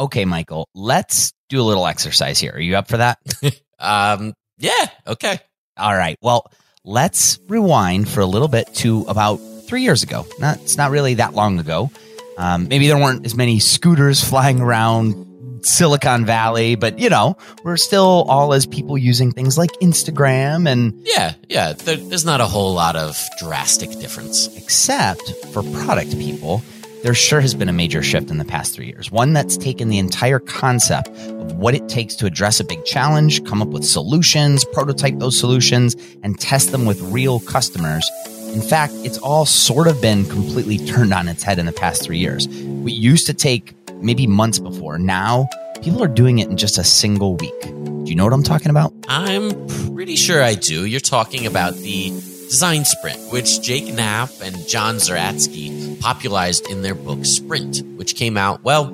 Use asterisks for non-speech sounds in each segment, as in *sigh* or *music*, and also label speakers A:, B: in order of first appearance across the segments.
A: Okay, Michael, let's do a little exercise here. Are you up for that? *laughs*
B: um, yeah, okay.
A: All right. Well, let's rewind for a little bit to about three years ago. Not, it's not really that long ago. Um, maybe there weren't as many scooters *laughs* flying around Silicon Valley, but you know, we're still all as people using things like Instagram and
B: yeah, yeah. There, there's not a whole lot of drastic difference,
A: except for product people. There sure has been a major shift in the past three years. One that's taken the entire concept of what it takes to address a big challenge, come up with solutions, prototype those solutions, and test them with real customers. In fact, it's all sort of been completely turned on its head in the past three years. We used to take maybe months before. Now, people are doing it in just a single week. Do you know what I'm talking about?
B: I'm pretty sure I do. You're talking about the design sprint, which Jake Knapp and John Zeratsky popularized in their book Sprint, which came out, well,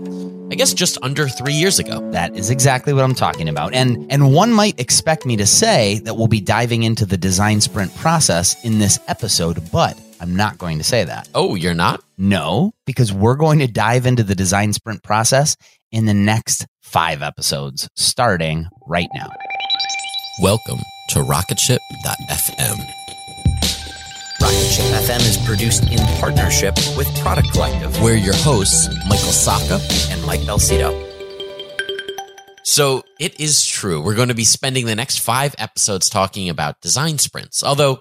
B: I guess just under three years ago.
A: That is exactly what I'm talking about. And and one might expect me to say that we'll be diving into the design sprint process in this episode, but I'm not going to say that.
B: Oh, you're not?
A: No, because we're going to dive into the design sprint process in the next five episodes, starting right now.
B: Welcome to Rocketship.fm.
A: Rocketship FM is produced in partnership with Product Collective.
B: We're your hosts, Michael Sacca
A: and Mike Belsito.
B: So it is true. We're going to be spending the next five episodes talking about design sprints, although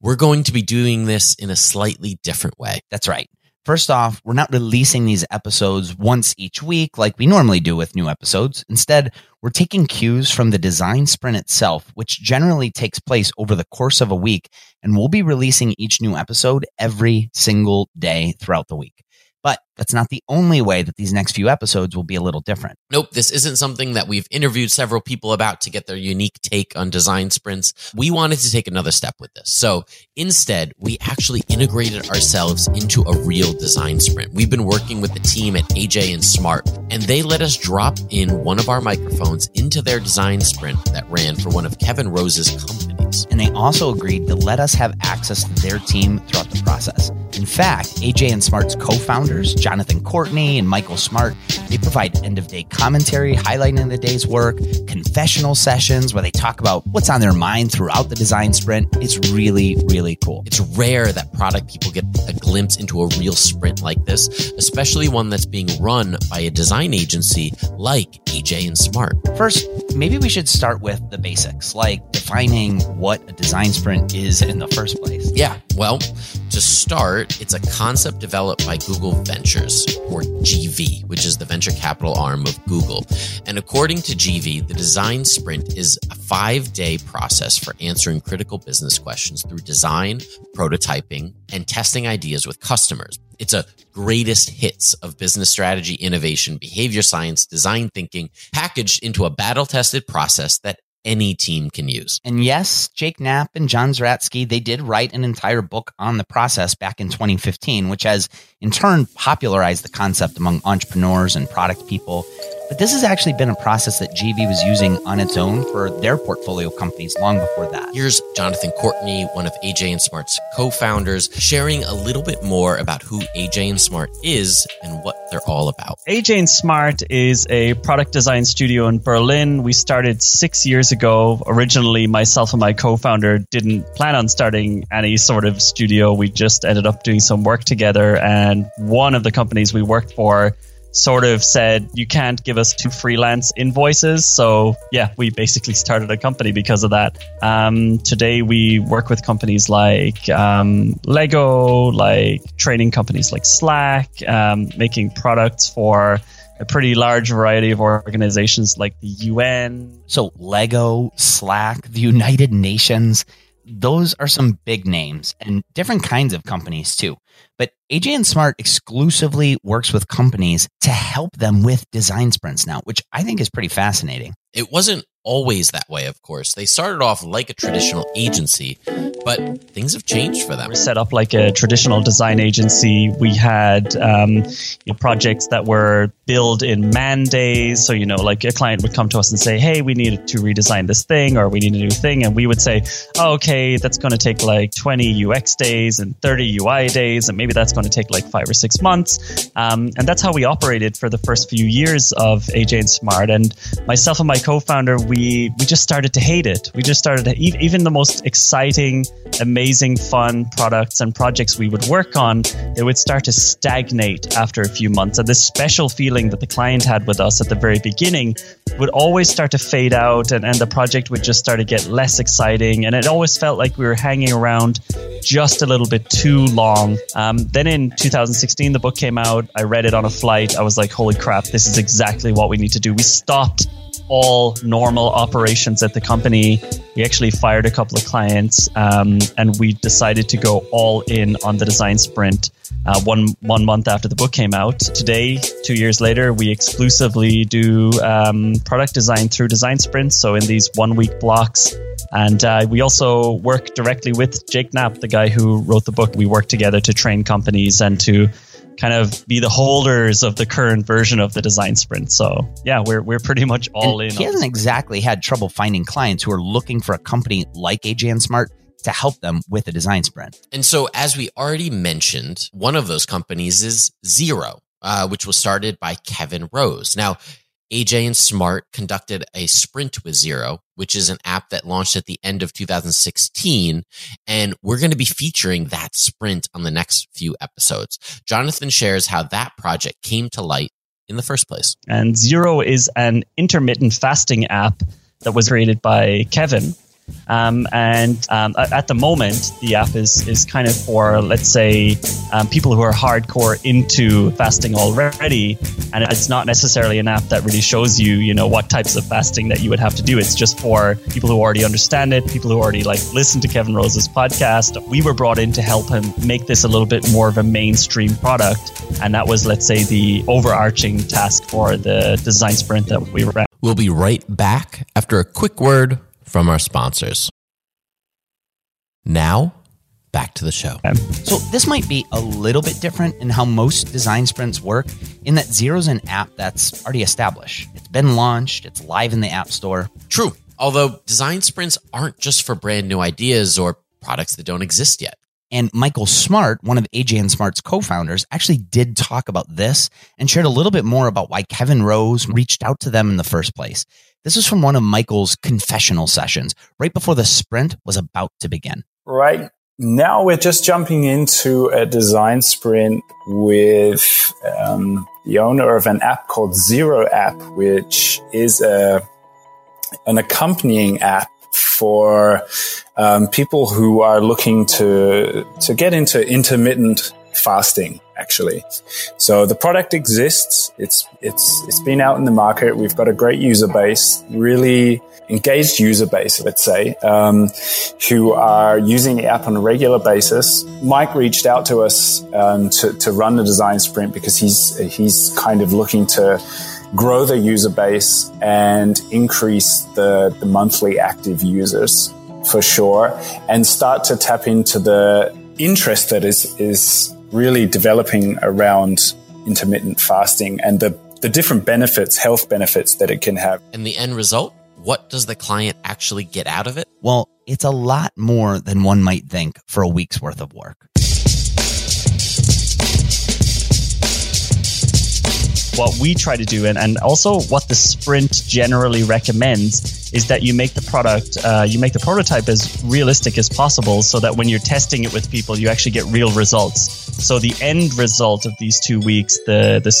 B: we're going to be doing this in a slightly different way.
A: That's right. First off, we're not releasing these episodes once each week like we normally do with new episodes. Instead, we're taking cues from the design sprint itself, which generally takes place over the course of a week, and we'll be releasing each new episode every single day throughout the week. But that's not the only way that these next few episodes will be a little different.
B: Nope, this isn't something that we've interviewed several people about to get their unique take on design sprints. We wanted to take another step with this. So instead, we actually integrated ourselves into a real design sprint. We've been working with the team at AJ and Smart, and they let us drop in one of our microphones into their design sprint that ran for one of Kevin Rose's companies.
A: And they also agreed to let us have access to their team throughout the process. In fact, AJ and Smart's co founders, Jonathan Courtney and Michael Smart, they provide end of day commentary highlighting the day's work, confessional sessions where they talk about what's on their mind throughout the design sprint. It's really, really cool.
B: It's rare that product people get a glimpse into a real sprint like this, especially one that's being run by a design agency like AJ and Smart.
A: First, maybe we should start with the basics, like defining what a design sprint is in the first place.
B: Yeah, well, to start, it's a concept developed by Google Ventures, or GV, which is the venture capital arm of Google. And according to GV, the design sprint is a five day process for answering critical business questions through design, prototyping, and testing ideas with customers. It's a greatest hits of business strategy, innovation, behavior science, design thinking, packaged into a battle tested process that any team can use.
A: And yes, Jake Knapp and John Zeratsky, they did write an entire book on the process back in 2015, which has in turn popularized the concept among entrepreneurs and product people. But this has actually been a process that GV was using on its own for their portfolio companies long before that.
B: Here's Jonathan Courtney, one of AJ and Smart's co-founders, sharing a little bit more about who AJ and Smart is and what they're all about.
C: AJ and Smart is a product design studio in Berlin. We started six years ago. Originally, myself and my co-founder didn't plan on starting any sort of studio. We just ended up doing some work together, and one of the companies we worked for sort of said you can't give us two freelance invoices. So yeah we basically started a company because of that. Um, today we work with companies like um, lego like training companies like slack um, making products for a pretty large variety of organizations like the un
A: So Lego, Slack, the United Nations, those are some big names and different kinds of companies too. But AJ and Smart exclusively works with companies to help them with design sprints now, which I think is pretty fascinating.
B: It wasn't always that way, of course. They started off like a traditional agency, but things have changed for them.
C: We're set up like a traditional design agency. We had um, you know, projects that were billed in man days. So, you know, like a client would come to us and say, hey, we need to redesign this thing or we need a new thing. And we would say, oh, okay, that's going to take like 20 UX days and 30 UI days. And maybe that's going to take like five or six months. Um, and that's how we operated for the first few years of AJ and Smart. And myself and my co founder, we, we just started to hate it. We just started to, even the most exciting, amazing, fun products and projects we would work on, they would start to stagnate after a few months. And this special feeling that the client had with us at the very beginning would always start to fade out and, and the project would just start to get less exciting. And it always felt like we were hanging around just a little bit too long. Um, then in 2016, the book came out. I read it on a flight. I was like, holy crap, this is exactly what we need to do. We stopped all normal operations at the company. We actually fired a couple of clients, um, and we decided to go all in on the design sprint. Uh, one one month after the book came out, today, two years later, we exclusively do um, product design through design sprints. So in these one week blocks, and uh, we also work directly with Jake Knapp, the guy who wrote the book. We work together to train companies and to kind of be the holders of the current version of the design sprint. So yeah, we're we're pretty much all
A: And
C: in.
A: He
C: on
A: hasn't exactly had trouble finding clients who are looking for a company like AJ and Smart to help them with a design sprint.
B: And so, as we already mentioned, one of those companies is Zero, uh, which was started by Kevin Rose. Now, AJ and Smart conducted a sprint with Zero, which is an app that launched at the end of 2016. And we're going to be featuring that sprint on the next few episodes. Jonathan shares how that project came to light in the first place.
C: And Zero is an intermittent fasting app that was created by Kevin. Um, and um, at the moment, the app is is kind of for let's say um, people who are hardcore into fasting already, and it's not necessarily an app that really shows you you know what types of fasting that you would have to do. It's just for people who already understand it, people who already like listen to Kevin Rose's podcast. We were brought in to help him make this a little bit more of a mainstream product, and that was let's say the overarching task for the design sprint that we ran.
B: We'll be right back after a quick word from our sponsors. Now, back to the show.
A: So this might be a little bit different in how most design sprints work in that Zero's an app that's already established. It's been launched, it's live in the App Store.
B: True. Although design sprints aren't just for brand new ideas or products that don't exist yet.
A: And Michael Smart, one of AJ and Smart's co-founders, actually did talk about this and shared a little bit more about why Kevin Rose reached out to them in the first place. This is from one of Michael's confessional sessions right before the sprint was about to begin.
D: Right now, we're just jumping into a design sprint with um, the owner of an app called Zero App, which is a an accompanying app for um, people who are looking to to get into intermittent fasting actually. So the product exists. It's it's it's been out in the market. We've got a great user base really engaged user base let's say um, who are using the app on a regular basis. Mike reached out to us um, to, to run the design sprint because he's he's kind of looking to grow the user base and increase the, the monthly active users for sure and start to tap into the interest that is is really developing around intermittent fasting and the, the different benefits, health benefits that it can have.
B: And the end result? What does the client actually get out of it?
A: Well, it's a lot more than one might think for a week's worth of work.
C: What we try to do and, and also what the sprint generally recommends is that you make the product uh, you make the prototype as realistic as possible so that when you're testing it with people you actually get real results so the end result of these two weeks the the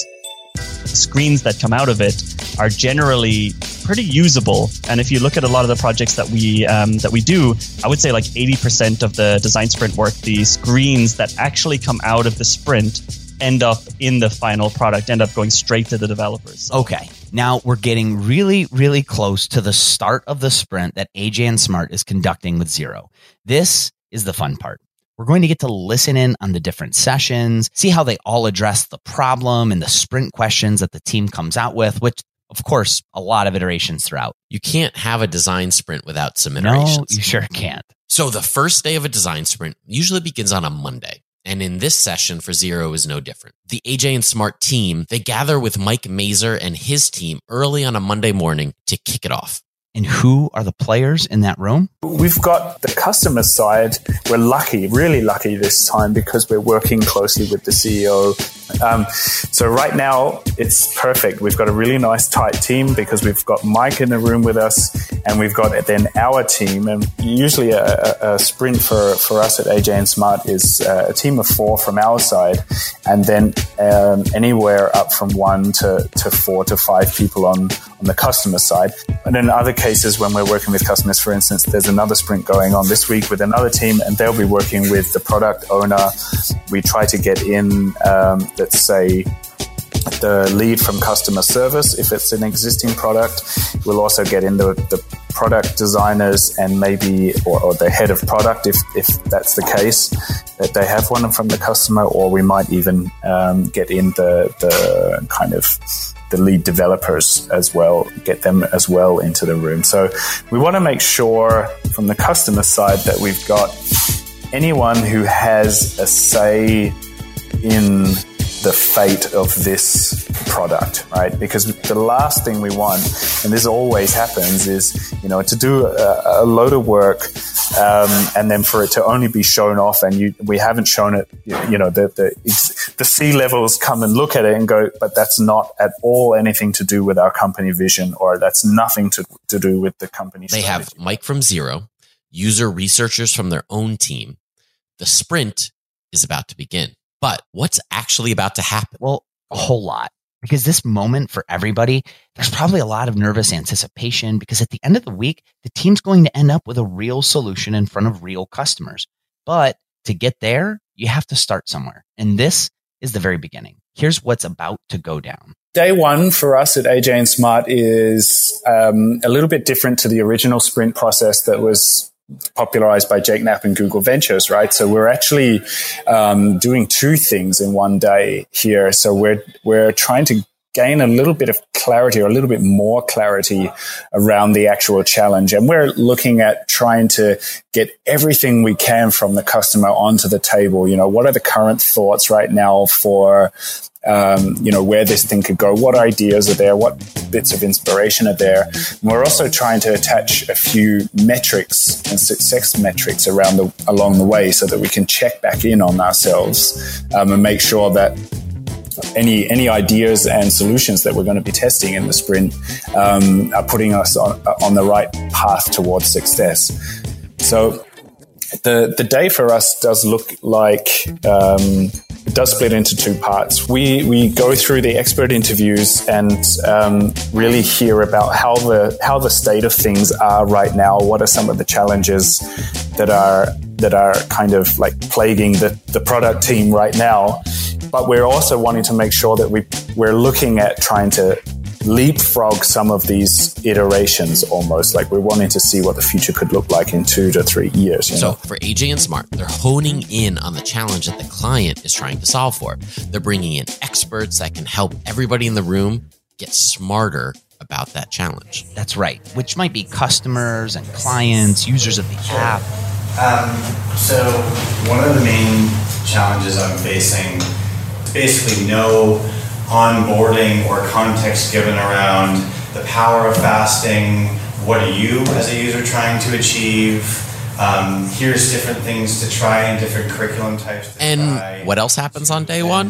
C: screens that come out of it are generally pretty usable. And if you look at a lot of the projects that we um, that we do, I would say like 80% of the design sprint work, the screens that actually come out of the sprint end up in the final product, end up going straight to the developers.
A: So. Okay. Now we're getting really, really close to the start of the sprint that AJ and Smart is conducting with Zero. This is the fun part. We're going to get to listen in on the different sessions, see how they all address the problem and the sprint questions that the team comes out with, which of course, a lot of iterations throughout.
B: You can't have a design sprint without some iterations.
A: No, you sure can't.
B: So the first day of a design sprint usually begins on a Monday. And in this session for Zero is no different. The AJ and Smart team, they gather with Mike Maser and his team early on a Monday morning to kick it off.
A: And who are the players in that room?
D: We've got the customer side. We're lucky, really lucky this time because we're working closely with the CEO. Um, so right now it's perfect. We've got a really nice tight team because we've got Mike in the room with us and we've got then our team. And usually a, a sprint for, for us at AJ and Smart is uh, a team of four from our side and then um, anywhere up from one to, to four to five people on, on the customer side. And in other cases, when we're working with customers, for instance, there's another sprint going on this week with another team, and they'll be working with the product owner. We try to get in, um, let's say, the lead from customer service if it's an existing product. We'll also get in the, the product designers and maybe or, or, the head of product if, if that's the case that they have one from the customer or we might even um, get in the, the kind of the lead developers as well, get them as well into the room. So we want to make sure from the customer side that we've got anyone who has a say in the fate of this product, right? Because the last thing we want, and this always happens, is you know to do a, a load of work um, and then for it to only be shown off, and you we haven't shown it. You know the the the C levels come and look at it and go, but that's not at all anything to do with our company vision, or that's nothing to to do with the company.
B: They strategy. have Mike from Zero, user researchers from their own team. The sprint is about to begin. But what's actually about to happen?
A: Well, a whole lot. because this moment for everybody, there's probably a lot of nervous anticipation because at the end of the week, the team's going to end up with a real solution in front of real customers. But to get there, you have to start somewhere. And this is the very beginning. Here's what's about to go down.
D: Day one for us at AJ and Smart is um, a little bit different to the original sprint process that was popularized by Jake Knapp and Google Ventures, right? So we're actually um, doing two things in one day here. So we're we're trying to gain a little bit of clarity or a little bit more clarity around the actual challenge. And we're looking at trying to get everything we can from the customer onto the table. You know, what are the current thoughts right now for um, you know, where this thing could go, what ideas are there, what bits of inspiration are there. And we're also trying to attach a few metrics and success metrics around the along the way so that we can check back in on ourselves um, and make sure that any any ideas and solutions that we're going to be testing in the sprint um, are putting us on, on the right path towards success. So the the day for us does look like um, it does split into two parts. We we go through the expert interviews and um, really hear about how the how the state of things are right now. What are some of the challenges that are that are kind of like plaguing the, the product team right now? But we're also wanting to make sure that we we're looking at trying to leapfrog some of these iterations almost like we're wanting to see what the future could look like in two to three years.
B: so know? for AJ and Smart, they're honing in on the challenge that the client is trying to solve for. They're bringing in experts that can help everybody in the room get smarter about that challenge.
A: That's right, which might be customers and clients, users of the app.
E: Um, so one of the main challenges I'm facing is basically no onboarding or context given around the power of fasting. What are you as a user trying to achieve? Um, here's different things to try and different curriculum types.
B: and
E: try.
B: what else happens on day one?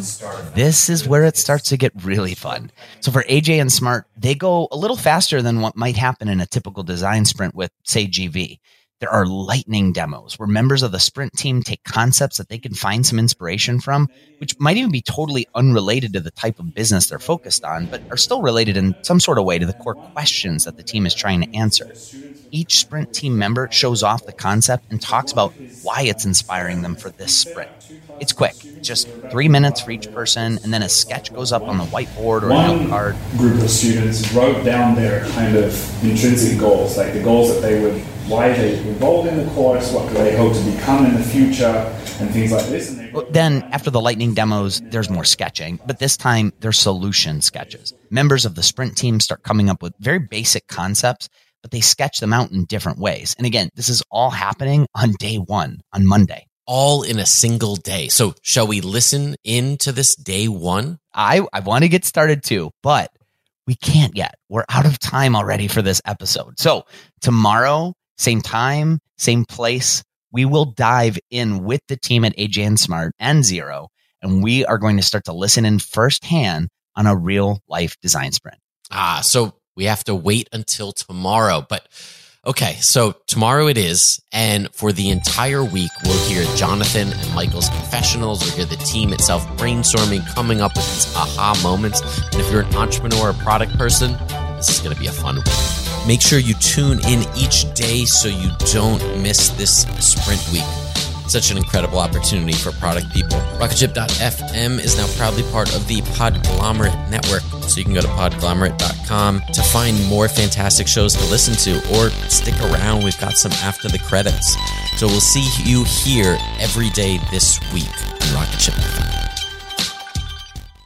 A: This is where it starts to get really fun. So for AJ and Smart, they go a little faster than what might happen in a typical design sprint with, say, GV. There are lightning demos where members of the sprint team take concepts that they can find some inspiration from, which might even be totally unrelated to the type of business they're focused on, but are still related in some sort of way to the core questions that the team is trying to answer. Each sprint team member shows off the concept and talks about why it's inspiring them for this sprint. It's quick, just three minutes for each person, and then a sketch goes up on the whiteboard or a note card.
F: group of students wrote down their kind of intrinsic goals, like the goals that they would, why they enrolled in the course, what do they hope to become in the future, and things like this. And
A: Well, Then, after the lightning demos, there's more sketching, but this time they're solution sketches. Members of the sprint team start coming up with very basic concepts, but they sketch them out in different ways. And again, this is all happening on day one, on Monday.
B: All in a single day. So, shall we listen in to this day one?
A: I, I want to get started too, but we can't yet. We're out of time already for this episode. So, tomorrow, same time, same place, we will dive in with the team at AJ and Smart and Zero, and we are going to start to listen in firsthand on a real life design sprint.
B: Ah, so we have to wait until tomorrow. But okay, so tomorrow it is. And for the entire week, we'll hear Jonathan and Michael's confessionals. We'll hear the team itself brainstorming, coming up with these aha moments. And if you're an entrepreneur or product person, this is going to be a fun week. Make sure you tune in each day so you don't miss this sprint week. Such an incredible opportunity for product people. Rocketship.fm is now proudly part of the Podglomerate Network. So you can go to podglomerate.com to find more fantastic shows to listen to or stick around. We've got some after the credits. So we'll see you here every day this week on Rocketship FM.